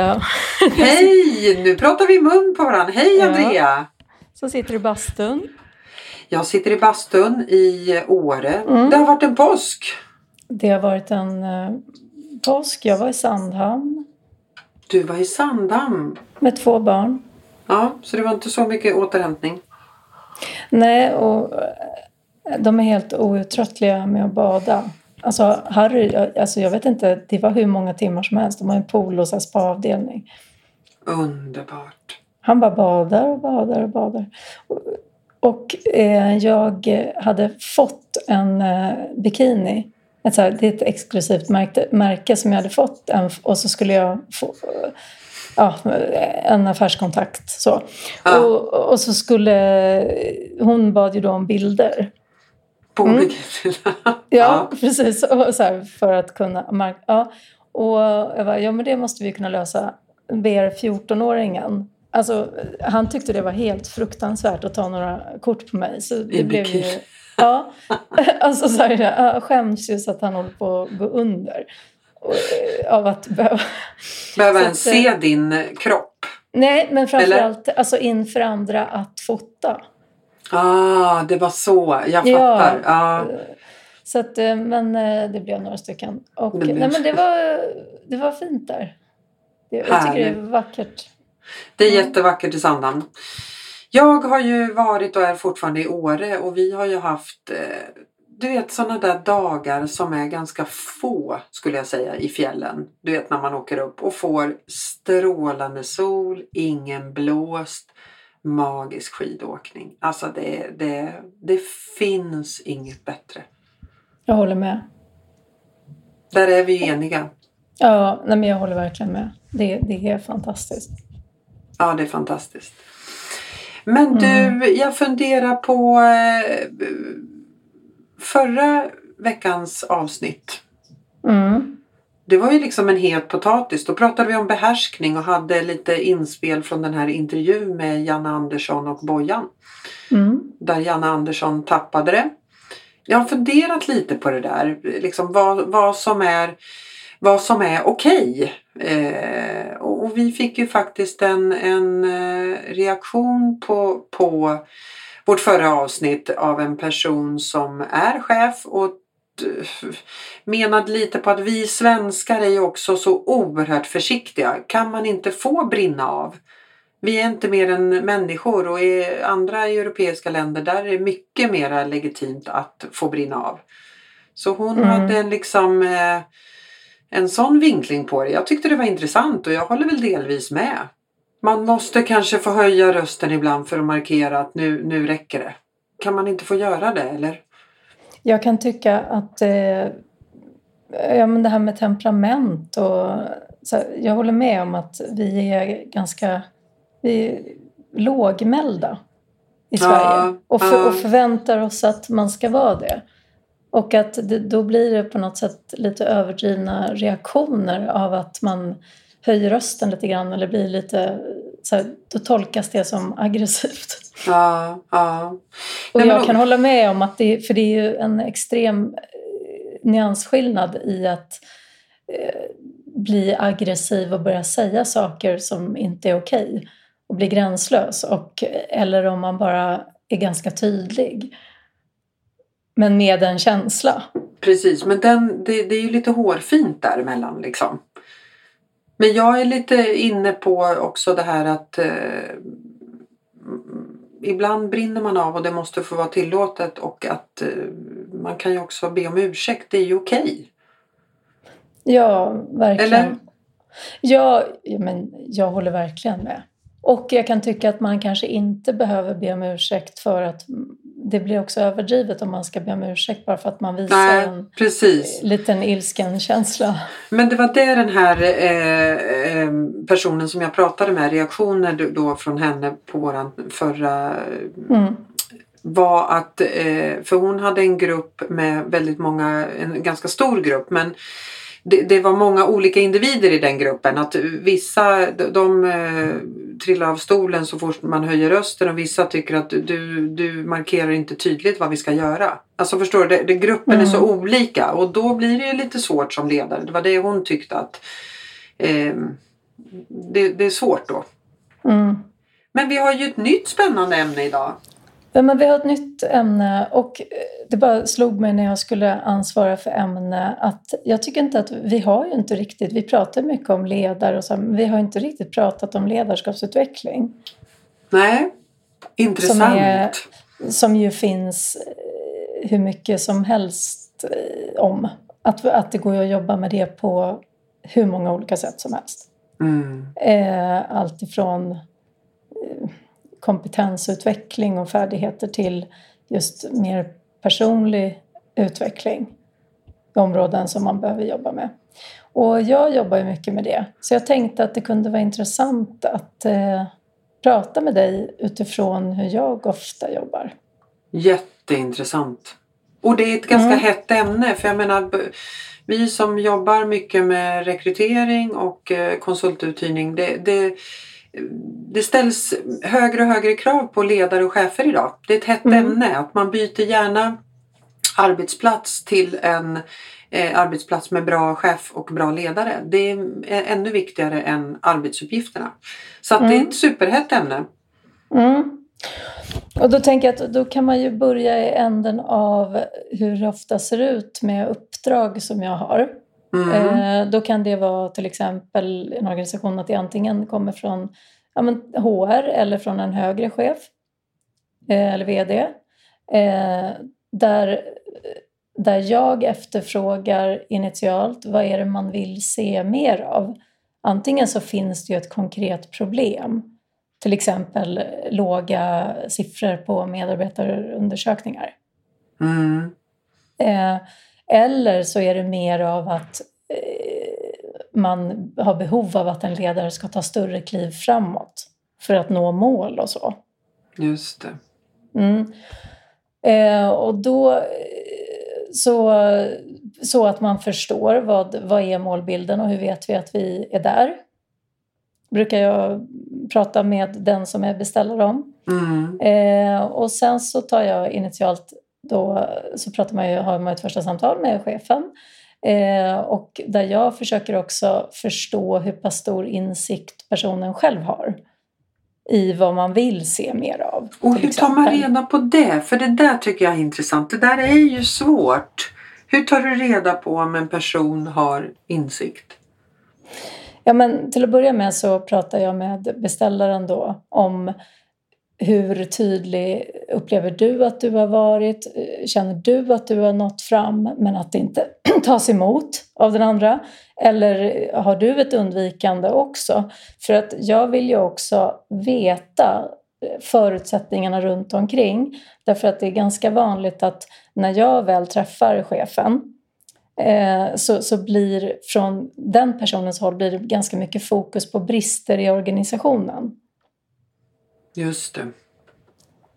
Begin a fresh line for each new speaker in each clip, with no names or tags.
Maria!
Hej! Nu pratar vi mun på varandra. Hej
Ja.
Andrea!
Så sitter du i bastun.
Jag sitter i bastun i Åre.
Mm.
Det har varit en påsk.
Det har varit en eh, påsk. Jag var i Sandhamn
Du var i Sandhamn.
med två barn.
Ja, så det var inte så mycket återhämtning.
Nej, och eh, de är helt outtröttliga med att bada. Alltså Harry, alltså jag vet inte, det var hur många timmar som helst. De har en pool och så spaavdelning.
Underbart.
Han bara badar och badar och badar. Och, eh, jag hade fått en eh, bikini. Ett så här, det är ett exklusivt märke, märke som jag hade fått. En, och så skulle jag få ja, en affärskontakt. Så.
Ja.
Och, och så skulle... Hon bad ju då om bilder.
På
Mm.
olika
Ja,
Ja.
precis. Och så här, för att kunna... Ja. Och jag bara, ja men det måste vi kunna lösa. Ber 14-åringen. Alltså, han tyckte det var helt fruktansvärt att ta några kort på mig. Så det blev ju... Ja, alltså så här, jag skäms ju så att han håller på att gå under. Och, eh, Av att behöva...
Behöver
Så
ens se din eh, kropp.
Nej, men framförallt alltså inför andra att fota.
Ah, det var så. Jag
Ja.
fattar. Ja.
Så att, eh, men eh, det blev några stycken. Och,
Det blev-
nej, men det, var, det var fint där. Jag tycker det är
Härligt.
vackert.
Det är
Mm.
jättevackert i Sandhamn. Jag har ju varit och är fortfarande i Åre och vi har ju haft eh, du vet sådana där dagar som är ganska få skulle jag säga i fjällen. Du vet när man åker upp och får strålande sol, ingen blåst, magisk skidåkning. Alltså det, det, det finns inget bättre.
Jag håller med.
Där är vi eniga.
Ja, nej, men jag håller verkligen med. Det, det är fantastiskt.
Ja, det är fantastiskt. Men
Mm.
du, jag funderar på eh, förra veckans avsnitt.
Mm.
Det var ju liksom en het potatis. Då pratade vi om behärskning och hade lite inspel från den här intervjun med Janne Andersson och Bojan.
Mm.
Där Janne Andersson tappade det. Jag har funderat lite på det där. Liksom vad, vad som är, vad som är okej. Eh, och, och vi fick ju faktiskt en, en eh, reaktion på, på vårt förra avsnitt av en person som är chef och menade lite på att vi svenskar är ju också så oerhört försiktiga. Kan man inte få brinna av? Vi är inte mer än människor och i andra europeiska länder där är det mycket mer legitimt att få brinna av. Så hon
Mm.
hade en liksom eh, en sån vinkling på det. Jag tyckte det var intressant och jag håller väl delvis med. Man måste kanske få höja rösten ibland för att markera att nu, nu räcker det. Kan man inte få göra det eller?
Jag kan tycka att eh, ja, men det här med temperament och så här, jag håller med om att vi är ganska vi är lågmälda i Sverige och, för, och förväntar oss att man ska vara det. Och att det, då blir det på något sätt lite överdrivna reaktioner av att man höjer rösten lite grann eller blir lite så här, då tolkas det som aggressivt.
Ja, ja.
Och
Nej,
jag kan hålla med om att det, för det är ju en extrem eh, nyansskillnad i att eh, bli aggressiv och börja säga saker som inte är okej och bli gränslös. Och, eller om man bara är ganska tydlig. Men med en känsla.
Precis, men den, det, det är ju lite hårfint däremellan liksom. Men jag är lite inne på också det här att eh, ibland brinner man av och det måste få vara tillåtet och att eh, man kan ju också be om ursäkt. Det är ju okej.
Ja, verkligen.
Eller?
Ja, men jag håller verkligen med. Och jag kan tycka att man kanske inte behöver be om ursäkt för att det blir också överdrivet om man ska be om ursäkt bara för att man visar
Nej,
en
precis.
liten ilsken känsla.
Men det var det den här eh, eh, personen som jag pratade med, reaktioner då- från henne på våran förra
Mm.
var att, eh, för hon hade en grupp med väldigt många, en ganska stor grupp men det, det var många olika individer i den gruppen. Att vissa de, de eh, trillar av stolen så fort man höjer rösten och vissa tycker att du, du markerar inte tydligt vad vi ska göra. Alltså förstår du, det, det, gruppen är så olika och då blir det ju lite svårt som ledare. Det var det hon tyckte att eh, det, det är svårt då.
Mm.
Men vi har ju ett nytt spännande ämne idag.
Men vi har ett nytt ämne och eh, det bara slog mig när jag skulle ansvara för ämne att jag tycker inte att vi har ju inte riktigt, vi pratar mycket om ledare och så, men vi har inte riktigt pratat om ledarskapsutveckling.
Nej, intressant.
Som, är, som ju finns eh, hur mycket som helst eh, om. Att, att det går att jobba med det på hur många olika sätt som helst.
Mm.
Allt ifrån kompetensutveckling och färdigheter till just mer personlig utveckling. Områden som man behöver jobba med. Och jag jobbar ju mycket med det. Så jag tänkte att det kunde vara intressant att eh, prata med dig utifrån hur jag ofta jobbar.
Jätteintressant. Och det är ett ganska mm. hett ämne för jag menar vi som jobbar mycket med rekrytering och eh, konsultuthyrning det, det det ställs högre och högre krav på ledare och chefer idag. Det är ett hett mm. ämne. Att man byter gärna arbetsplats till en eh, arbetsplats med bra chef och bra ledare. Det är ännu viktigare än arbetsuppgifterna. Så mm. det är mm. ett superhett ämne.
Mm. Och då tänker jag att då kan man ju börja i änden av hur det ofta ser ut med uppdrag som jag har. Mm. Eh, då kan det vara till exempel en organisation att det antingen kommer från ja, men HR eller från en högre chef eh, eller VD. Eh, där, där jag efterfrågar initialt vad är det man vill se mer av. Antingen så finns det ju ett konkret problem, till exempel låga siffror på medarbetarundersökningar.
Mm.
Eh, eller så är det mer av att eh, man har behov av att en ledare ska ta större kliv framåt för att nå mål och så.
Just det.
Mm. Eh, och då så, så att man förstår vad, vad är målbilden och hur vet vi att vi är där. Brukar jag prata med den som är beställare om.
Mm.
Eh, och sen så tar jag initialt då så pratar man ju, har man ett första samtal med chefen eh, och där jag försöker också förstå hur pass stor insikt personen själv har i vad man vill se mer av.
Och hur tar man reda på det? För det där tycker jag är intressant. Det där är ju svårt. Hur tar du reda på om en person har insikt?
Ja, men till att börja med så pratar jag med beställaren då om hur tydlig upplever du att du har varit? Känner du att du har nått fram men att det inte tas emot av den andra? Eller har du ett undvikande också? För att jag vill ju också veta eh, förutsättningarna runt omkring. Därför att det är ganska vanligt att när jag väl träffar chefen eh, så, så blir från den personens håll blir det ganska mycket fokus på brister i organisationen.
Just det.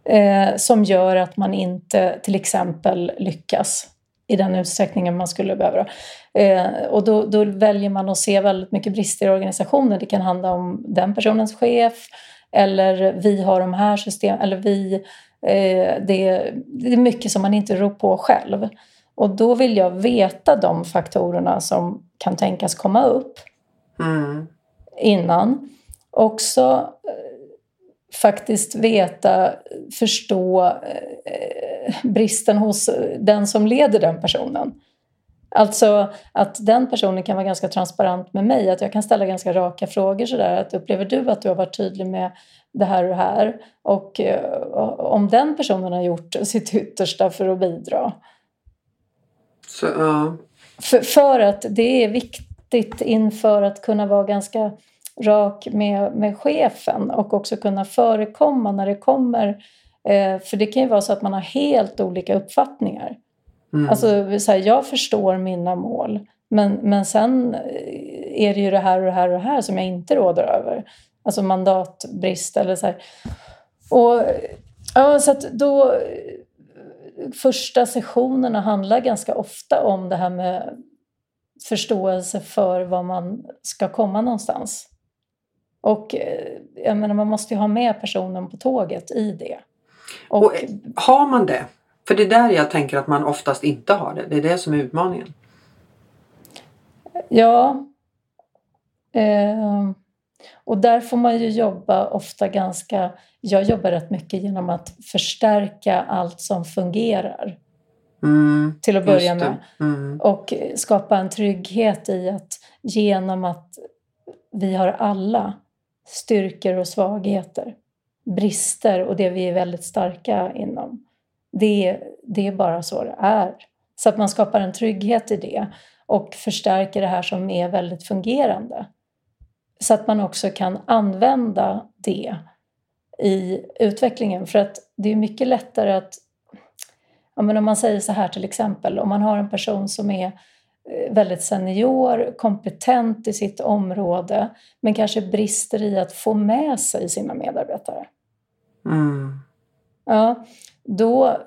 Eh, som gör att man inte till exempel lyckas i den utsträckningen man skulle behöva. Eh, och då, då, väljer man att se väldigt mycket brister i organisationen. Det kan handla om den personens chef eller vi har de här systemen, eller vi... Eh, det, det är mycket som man inte rår på själv. Och då vill jag veta de faktorerna som kan tänkas komma upp
mm.
innan. Också faktiskt veta, förstå eh, bristen hos den som leder den personen. Alltså att den personen kan vara ganska transparent med mig, att jag kan ställa ganska raka frågor sådär, att upplever du att du har varit tydlig med det här och det här? Och eh, om den personen har gjort sitt yttersta för att bidra.
Så, uh.
för, för att det är viktigt inför att kunna vara ganska rak med, med chefen och också kunna förekomma när det kommer. Eh, för det kan ju vara så att man har helt olika uppfattningar. Mm. Alltså, så här, jag förstår mina mål men, men sen är det ju det här och det här och det här som jag inte råder över. Alltså mandatbrist eller så här. Och, ja, så då, första sessionerna handlar ganska ofta om det här med förståelse för var man ska komma någonstans. Och eh, jag menar, man måste ju ha med personen på tåget i det.
Och, och, har man det? För det är där jag tänker att man oftast inte har det. Det är det som är utmaningen.
Ja. Eh, Och där får man ju jobba ofta ganska... Jag jobbar rätt mycket genom att förstärka allt som fungerar.
Mm,
till att börja med.
Mm.
Och skapa en trygghet i att genom att vi har alla styrkor och svagheter, brister och det vi är väldigt starka inom. Det, det är bara så det är. Så att man skapar en trygghet i det och förstärker det här som är väldigt fungerande. Så att man också kan använda det i utvecklingen. För att det är mycket lättare att Ja, men om man säger så här till exempel, om man har en person som är väldigt senior, kompetent i sitt område men kanske brister i att få med sig sina medarbetare.
Mm.
Ja, då,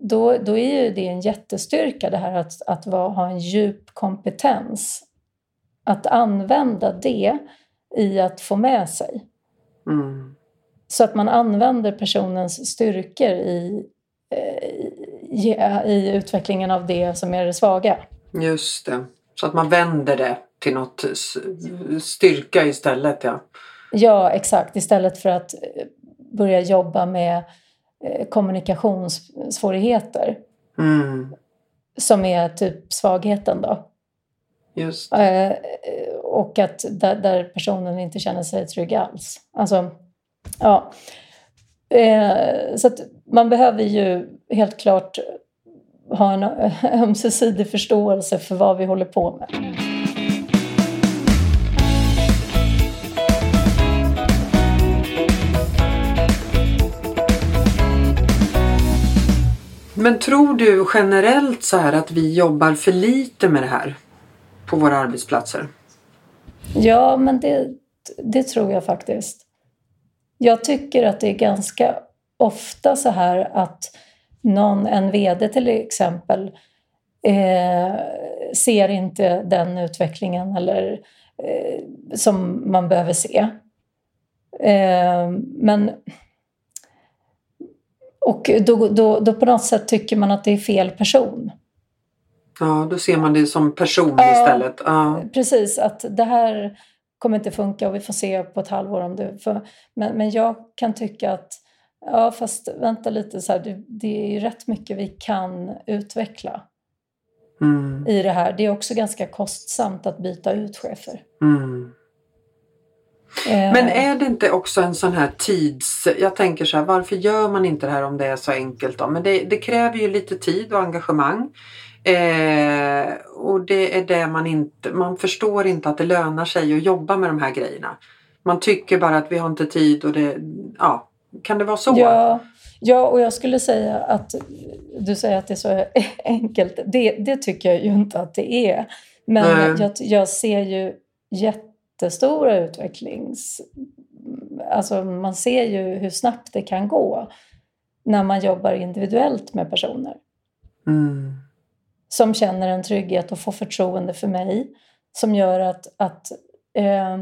då, då är ju det en jättestyrka det här att, att vara, ha en djup kompetens. Att använda det i att få med sig.
Mm.
Så att man använder personens styrkor i, eh, i, i utvecklingen av det som är det svaga.
Just det. Så att man vänder det till något styrka istället. Ja.
Ja, exakt. Istället för att eh, börja jobba med eh, kommunikationssvårigheter
Mm.
som är typ svagheten då.
Just
Eh, och att där, där personen inte känner sig trygg alls. Alltså, ja. Så att man behöver ju helt klart ha en ömsesidig förståelse för vad vi håller på med.
Men tror du generellt så här att vi jobbar för lite med det här på våra arbetsplatser?
Ja, men det, det tror jag faktiskt. Jag tycker att det är ganska ofta så här att någon, en VD till exempel, eh, ser inte den utvecklingen eller, eh, som man behöver se. Eh, men och då, då, då på något sätt tycker man att det är fel person.
Ja, då ser man det som person
Ja.
istället. Ja.
Precis, att det här kommer inte funka och vi får se på ett halvår om det... För, men, men jag kan tycka att, ja fast vänta lite, så här, det, det är ju rätt mycket vi kan utveckla
Mm.
i det här. Det är också ganska kostsamt att byta ut chefer.
Mm.
Eh,
Men är det inte också en sån här tids... Jag tänker så här, varför gör man inte det här om det är så enkelt då? Men det, det kräver ju lite tid och engagemang. Eh, och det är det man inte... Man förstår inte att det lönar sig att jobba med de här grejerna. Man tycker bara att vi har inte tid och det... Ja, kan det vara så?
Ja, ja, och jag skulle säga att du säger att det är så enkelt. Det, det tycker jag ju inte att det är. Men jag, jag ser ju jättestora utvecklings... Alltså man ser ju hur snabbt det kan gå när man jobbar individuellt med personer
Mm.
som känner en trygghet och får förtroende för mig som gör att, att eh,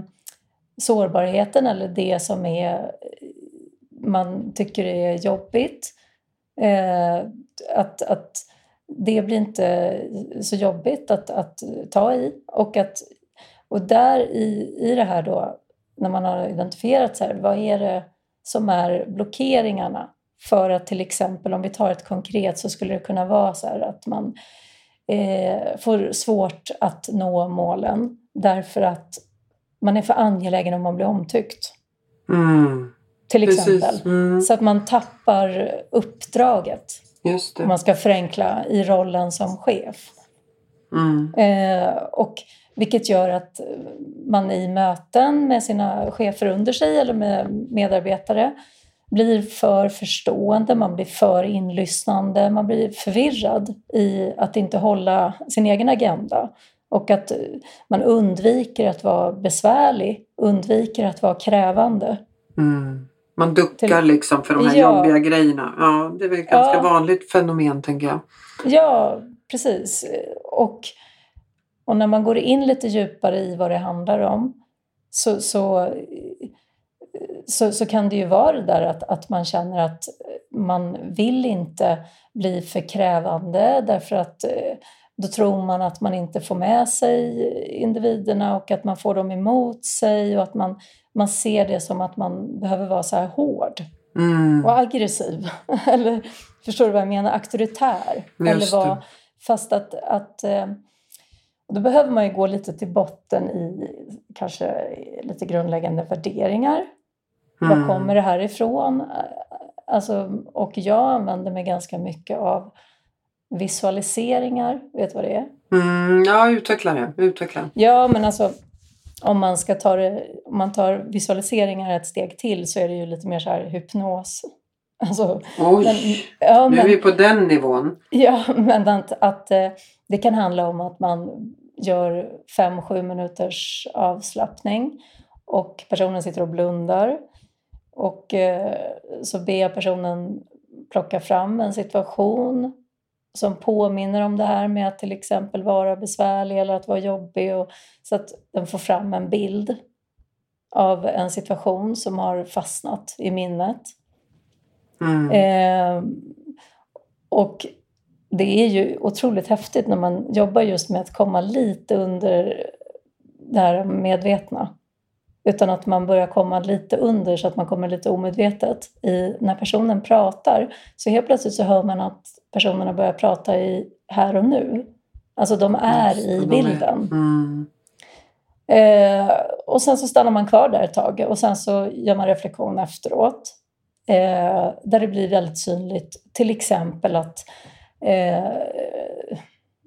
sårbarheten eller det som är man tycker är jobbigt eh, att, att det blir inte så jobbigt att, att ta i och att och där i, i det här då när man har identifierat så här, vad är det som är blockeringarna för att till exempel om vi tar ett konkret så skulle det kunna vara så här att man eh, får svårt att nå målen därför att man är för angelägen om att bli omtyckt.
Mm.
Till exempel.
Mm.
Så att man tappar uppdraget,
Just
om
det.
man ska förenkla, i rollen som chef.
Mm.
Eh, och vilket gör att man i möten med sina chefer under sig eller med medarbetare blir för förstående, man blir för inlyssnande, man blir förvirrad i att inte hålla sin egen agenda. Och att man undviker att vara besvärlig, undviker att vara krävande.
Mm. Man duckar liksom för de här
Ja.
jobbiga grejerna. Ja, det är väl ett ganska
Ja.
vanligt fenomen tänker jag.
Ja, precis. Och, och när man går in lite djupare i vad det handlar om så, så, så, så kan det ju vara det där att, att man känner att man vill inte bli för krävande därför att eh, då tror man att man inte får med sig individerna och att man får dem emot sig och att man, man ser det som att man behöver vara så här hård
Mm.
och aggressiv. Eller förstår du vad jag menar? Auktoritär. Eller vad,
det.
fast att, att eh, då behöver man ju gå lite till botten i kanske lite grundläggande värderingar.
Mm.
Var kommer det här ifrån? Alltså, och jag använder mig ganska mycket av visualiseringar. Vet du vad det är?
Mm. Ja, utveckla det. Utveckla.
Ja, men alltså om man ska ta det, om man tar visualiseringar ett steg till så är det ju lite mer så här hypnos. Alltså,
Oj,
men, ja,
nu är vi på den nivån.
ja, men att, att eh, det kan handla om att man gör fem sju minuters avslappning och personen sitter och blundar. Och eh, så ber jag personen plocka fram en situation som påminner om det här med att till exempel vara besvärlig eller att vara jobbig. Och, så att den får fram en bild av en situation som har fastnat i minnet.
Mm.
Eh, och det är ju otroligt häftigt när man jobbar just med att komma lite under det här medvetna. Utan att man börjar komma lite under så att man kommer lite omedvetet. I, när personen pratar så helt plötsligt så hör man att personerna börjar prata i här och nu. Alltså de är
Just
i
de är-
bilden.
Mm.
Eh, och sen så stannar man kvar där ett tag och sen så gör man reflektion efteråt. Eh, där det blir väldigt synligt, till exempel att eh,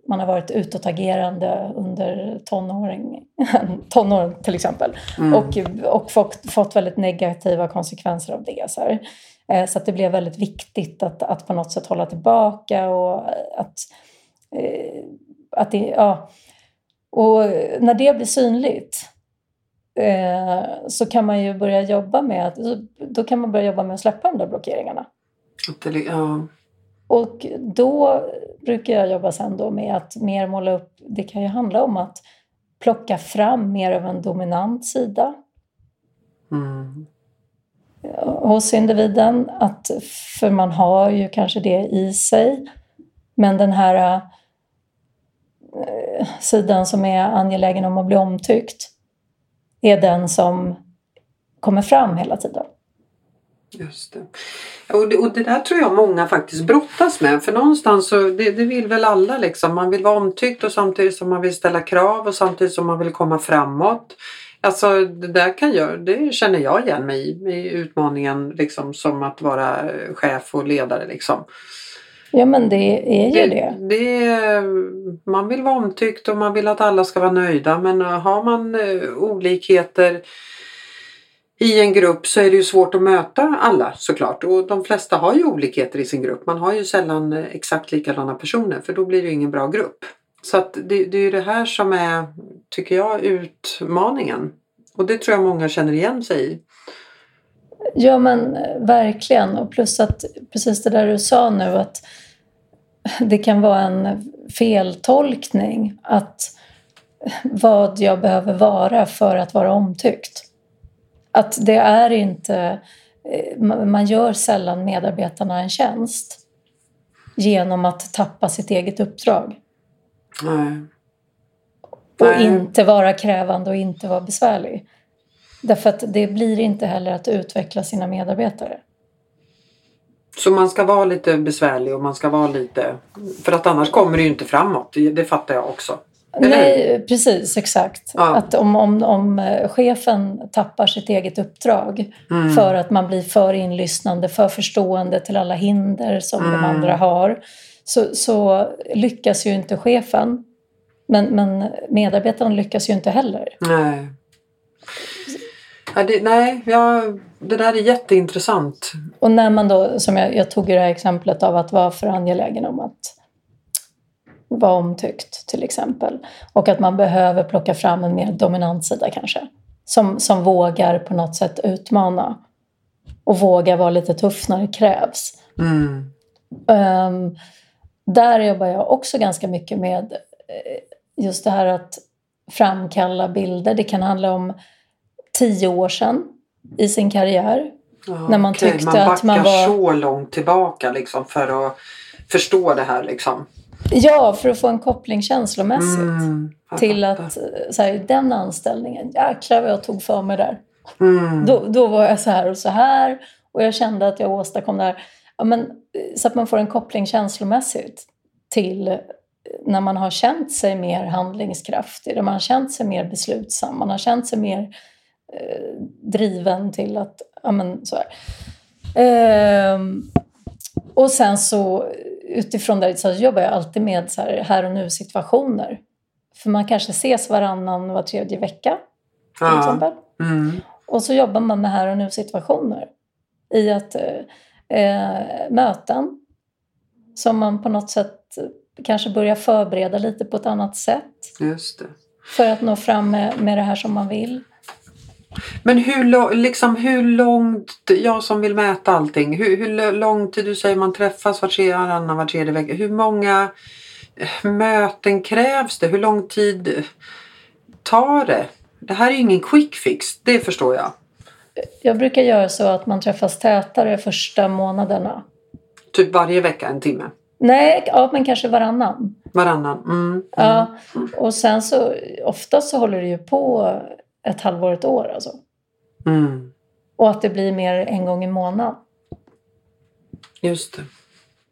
man har varit utåtagerande under tonåring, tonåren till exempel.
Mm.
Och, och fått, fått väldigt negativa konsekvenser av det. Så. Eh, så att det blev väldigt viktigt att, att på något sätt hålla tillbaka och att, eh, att det, ja. Och när det blir synligt eh, så kan man ju börja jobba med att, då kan man börja jobba med att släppa de där blockeringarna.
Det, ja.
Och då brukar jag jobba sen då med att mer måla upp, det kan ju handla om att plocka fram mer av en dominant sida
Mm.
hos individen. Att, för man har ju kanske det i sig. Men den här eh, sidan som är angelägen om att bli omtyckt är den som kommer fram hela tiden.
Just det. Och, det. och det där tror jag många faktiskt brottas med. För någonstans så, det, det vill väl alla liksom. Man vill vara omtyckt och samtidigt som man vill ställa krav och samtidigt som man vill komma framåt. Alltså det där kan jag, det känner jag igen mig i, i utmaningen liksom som att vara chef och ledare liksom.
Ja, men det är ju det.
det. Man vill vara omtyckt och man vill att alla ska vara nöjda men har man eh, olikheter i en grupp så är det ju svårt att möta alla såklart och de flesta har ju olikheter i sin grupp. Man har ju sällan eh, exakt likadana personer för då blir det ju ingen bra grupp. Så att det, det är ju det här som är, tycker jag, utmaningen. Och det tror jag många känner igen sig i.
Ja, men eh, verkligen. Och plus att precis det där du sa nu att det kan vara en feltolkning att vad jag behöver vara för att vara omtyckt. Att det är inte... eh, ma- Man gör sällan medarbetarna en tjänst genom att tappa sitt eget uppdrag.
Nej.
Och
Nej.
inte vara krävande och inte vara besvärlig. Därför att det blir inte heller att utveckla sina medarbetare.
Så man ska vara lite besvärlig och man ska vara lite... För att annars kommer det ju inte framåt. Det fattar jag också.
Nej, precis, exakt.
Ja.
Att om, om, om eh, chefen tappar sitt eget uppdrag
Mm.
för att man blir för inlyssnande, för förstående till alla hinder som de
Mm.
andra har, så, så lyckas ju inte chefen. Men, men medarbetarna lyckas ju inte heller.
Nej. Ja, det, nej, ja, det där är jätteintressant.
Och när man då, som jag, jag tog ju det här exemplet av att vara för angelägen om att vara omtyckt till exempel. Och att man behöver plocka fram en mer dominant sida kanske. Som, som vågar på något sätt utmana. Och vågar vara lite tuff när det krävs.
Mm.
Ehm, där jobbar jag också ganska mycket med eh, just det här att framkalla bilder. Det kan handla om tio år sedan i sin karriär.
Ja,
När man tyckte
man
att man var-
så långt tillbaka liksom för att förstå det här liksom.
Ja, för att få en koppling känslomässigt.
Mm,
till att så här, den anställningen, jäklar vad jag tog för mig där.
Mm.
Då, då var jag så här och så här och jag kände att jag åstadkom det här. Ja, men, eh, så att man får en koppling känslomässigt till eh, när man har känt sig mer handlingskraftig, när man har känt sig mer beslutsam, man har känt sig mer eh, driven till att, ja men så här. Ehm, och sen så utifrån det så jobbar jag alltid med så här, här och nu situationer. För man kanske ses varannan, var tredje vecka till
Ja.
exempel.
Mm.
Och så jobbar man med här och nu situationer. I att eh, eh, möten som man på något sätt kanske börjar förbereda lite på ett annat sätt. För att nå fram med, med det här som man vill.
Men hur, liksom, hur långt, jag som vill mäta allting, hur, hur lång tid, du säger man träffas var tredje, var tredje vecka. Hur många eh, möten krävs det? Hur lång tid tar det? Det här är ju ingen quick fix, det förstår jag.
Jag brukar göra så att man träffas tätare första månaderna.
Typ varje vecka en timme.
Nej, ja, men kanske varannan.
Varannan. Mm. Mm.
Ja, och sen så oftast så håller det ju på ett halvår, ett år alltså.
Mm.
Och att det blir mer en gång i månaden.
Just det.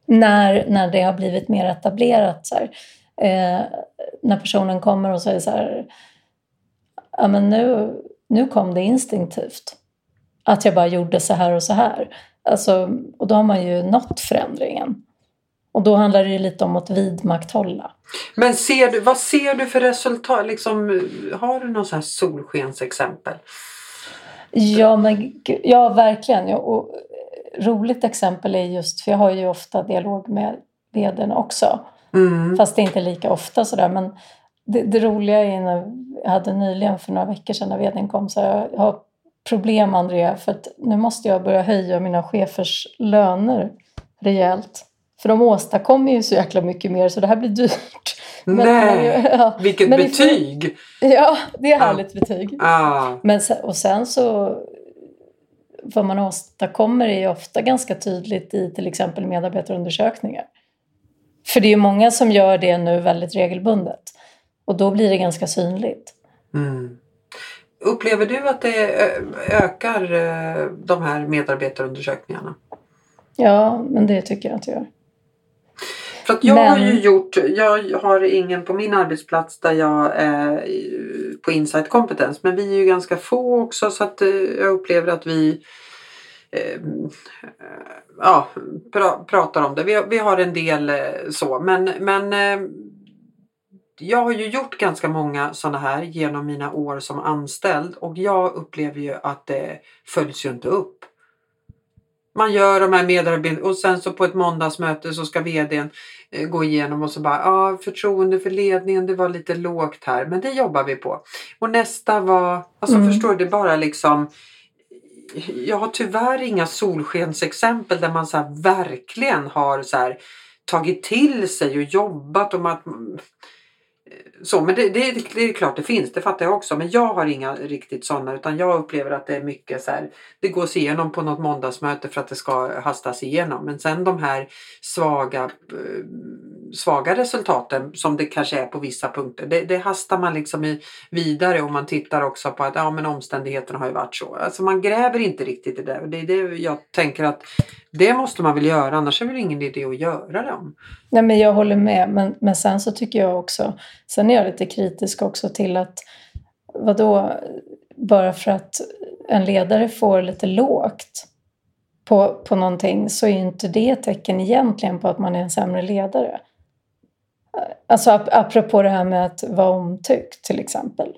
när, när det har blivit mer etablerat. Så här, eh, när personen kommer och säger så här, ja men nu, nu kom det instinktivt. Att jag bara gjorde så här och så här. Alltså, och då har man ju nått förändringen. Och då handlar det ju lite om att vidmakthålla.
Men ser du, vad ser du för resultat? Liksom, har du någon sån här solskensexempel?
Ja, men, ja verkligen. Och roligt exempel är just, för jag har ju ofta dialog med vdn också.
Mm.
Fast det är inte lika ofta sådär. Men det, det roliga är när jag hade nyligen för några veckor sedan när vdn kom så jag, jag har problem Andrea för att nu måste jag börja höja mina chefers löner rejält. För de åstadkommer ju så jäkla mycket mer så det här blir dyrt. Men-
Nej,
ja,
vilket
men
betyg!
Ja, det är härligt betyg.
Ah.
Men sen, och sen så vad man åstadkommer är ju ofta ganska tydligt i till exempel medarbetarundersökningar. För det är ju många som gör det nu väldigt regelbundet. Och då blir det ganska synligt.
Mm. Upplever du att det ökar de här medarbetarundersökningarna?
Ja, men det tycker jag att det gör.
För att jag har
Men-
ju gjort, jag har ingen på min arbetsplats där jag är på Insight kompetens men vi är ju ganska få också så att eh, jag upplever att vi eh, ja, pra, pratar om det. Vi, har- vi har en del eh, så men, men jag har ju gjort ganska många sådana här genom mina år som anställd och jag upplever ju att det följs ju inte upp. Man gör de här medarbetarna och sen så på ett måndagsmöte så ska vdn eh, gå igenom och så bara ja förtroende för ledningen det var lite lågt här men det jobbar vi på. Och nästa var, alltså
Mm.
förstår du, bara liksom jag har tyvärr inga solskensexempel där man så verkligen har så här tagit till sig och jobbat om att så, men det, det, det är klart det finns, det fattar jag också. Men jag har inga riktigt sådana utan jag upplever att det är mycket så här. Det gås igenom på något måndagsmöte för att det ska hastas igenom. Men sen de här svaga, eh, svaga resultaten som det kanske är på vissa punkter. Det, det hastar man liksom i, vidare och man tittar också på att ja, men omständigheterna har ju varit så. Alltså man gräver inte riktigt i det. Det är det jag tänker att det måste man väl göra annars är det väl ingen idé att göra dem.
Nej, men jag håller med. Men, men sen så tycker jag också, sen är jag lite kritisk också till att vadå, bara för att en ledare får lite lågt på, på någonting så är ju inte det ett tecken egentligen på att man är en sämre ledare. Alltså ap- apropå det här med att vara omtyckt till exempel.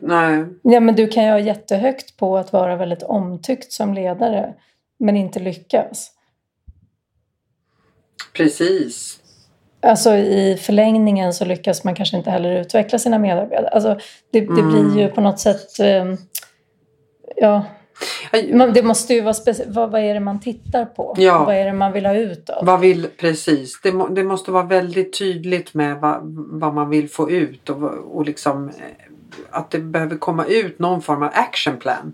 Nej.
Ja, men du kan ju ha jättehögt på att vara väldigt omtyckt som ledare men inte lyckas.
Precis.
Alltså i förlängningen så lyckas man kanske inte heller utveckla sina medarbetare. Alltså det, det
Mm.
blir ju på något sätt... eh, ja, det måste ju vara speci- vad, vad är det man tittar på?
Ja.
Vad är det man vill ha ut av?
Vad vill, precis. Det, må, det måste vara väldigt tydligt med vad, vad man vill få ut och, och liksom eh, att det behöver komma ut någon form av action plan.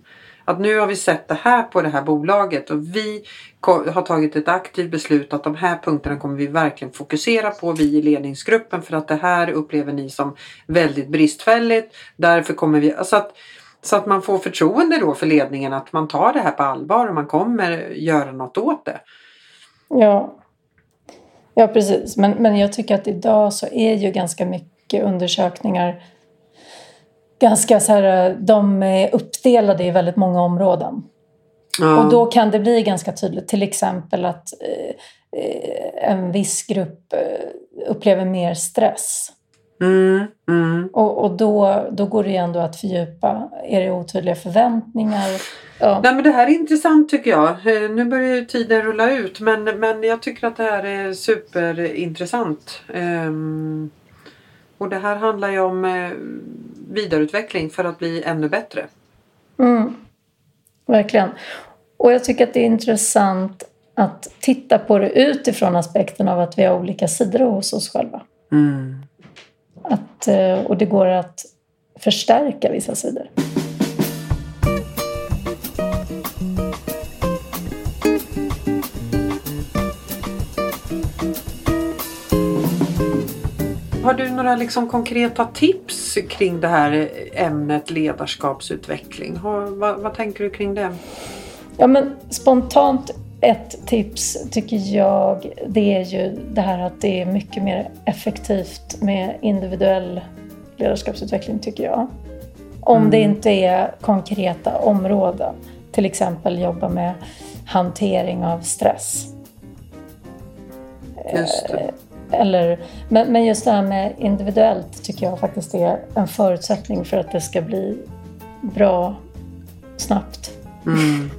Att nu har vi sett det här på det här bolaget och vi har tagit ett aktivt beslut att de här punkterna kommer vi verkligen fokusera på, vi i ledningsgruppen, för att det här upplever ni som väldigt bristfälligt. Därför kommer vi... Alltså att, så att man får förtroende då för ledningen att man tar det här på allvar och man kommer göra något åt det.
Ja, ja precis. Men, men jag tycker att idag så är ju ganska mycket undersökningar ganska så här, de är uppdelade i väldigt många områden. Ja. Och då kan det bli ganska tydligt, till exempel att eh, eh en viss grupp eh, upplever mer stress.
Mm, mm.
Och, och då, då går det ju ändå att fördjupa. Är det otydliga förväntningar?
Ja. Nej, men det här är intressant tycker jag. Eh, nu börjar ju tiden rulla ut men, men jag tycker att det här är superintressant. Um, och det här handlar ju om uh, vidareutveckling för att bli ännu bättre.
Mm. Verkligen. Och jag tycker att det är intressant att titta på det utifrån aspekten av att vi har olika sidor hos oss själva.
Mm.
Att, eh, och det går att förstärka vissa sidor.
Har du några liksom konkreta tips kring det här ämnet ledarskapsutveckling? vad, vad tänker du kring det?
Ja, men spontant ett tips tycker jag det är ju det här att det är mycket mer effektivt med individuell ledarskapsutveckling tycker jag. Om mm. det inte är konkreta områden. Till exempel jobba med hantering av stress.
Just det.
Eller, men, men just det här med individuellt tycker jag faktiskt är en förutsättning för att det ska bli bra snabbt.
Mm.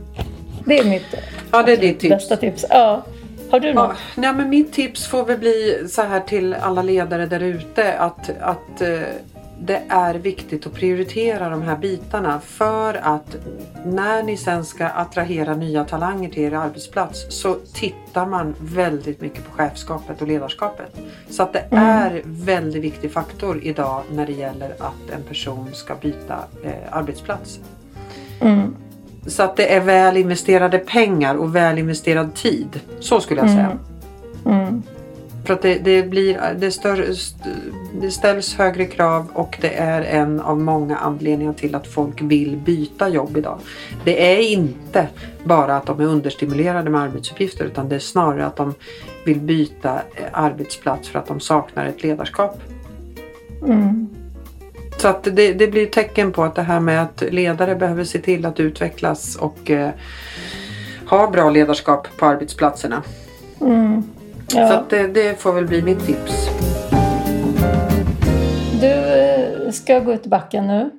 Det är mitt
ja, det är ditt tips.
bästa tips. Ja. Har du något? Ja,
nej, men mitt tips får väl bli så här till alla ledare där ute att, att eh, det är viktigt att prioritera de här bitarna för att när ni sen ska attrahera nya talanger till er arbetsplats så tittar man väldigt mycket på chefskapet och ledarskapet. Så att det mm. är väldigt viktig faktor idag när det gäller att en person ska byta eh, arbetsplats.
Mm.
Så att det är väl investerade pengar och väl investerad tid. Så skulle jag säga.
Mm.
För att det, det blir, det, större, det ställs högre krav och det är en av många anledningar till att folk vill byta jobb idag. Det är inte bara att de är understimulerade med arbetsuppgifter utan det är snarare att de vill byta eh, arbetsplats för att de saknar ett ledarskap.
Mm.
Så att det, det blir tecken på att det här med att ledare behöver se till att utvecklas och eh, ha bra ledarskap på arbetsplatserna.
Mm. Ja.
Så det, det, får väl bli mitt tips.
Du eh, ska gå ut i backen nu?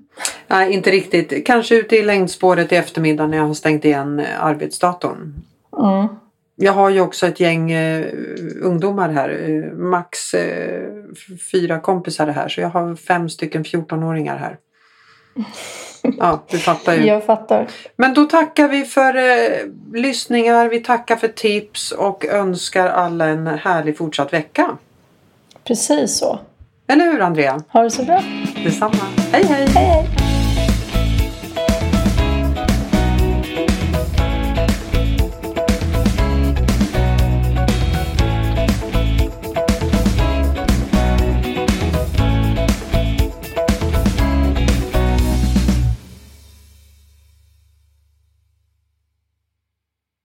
Nej, inte riktigt. Kanske ute i längdspåret i eftermiddag när jag har stängt igen eh, arbetsdatorn.
Mm.
Jag har ju också ett gäng uh, ungdomar här. Uh, max uh, fyra kompisar här. Så jag har fem stycken 14-åringar här. Ja, du fattar ju.
Jag fattar.
Men då tackar vi för eh, lyssningar. Vi tackar för tips och önskar alla en härlig fortsatt vecka.
Precis så.
Eller hur Andrea?
Ha det så bra.
Detsamma. Hej hej.
hej, hej.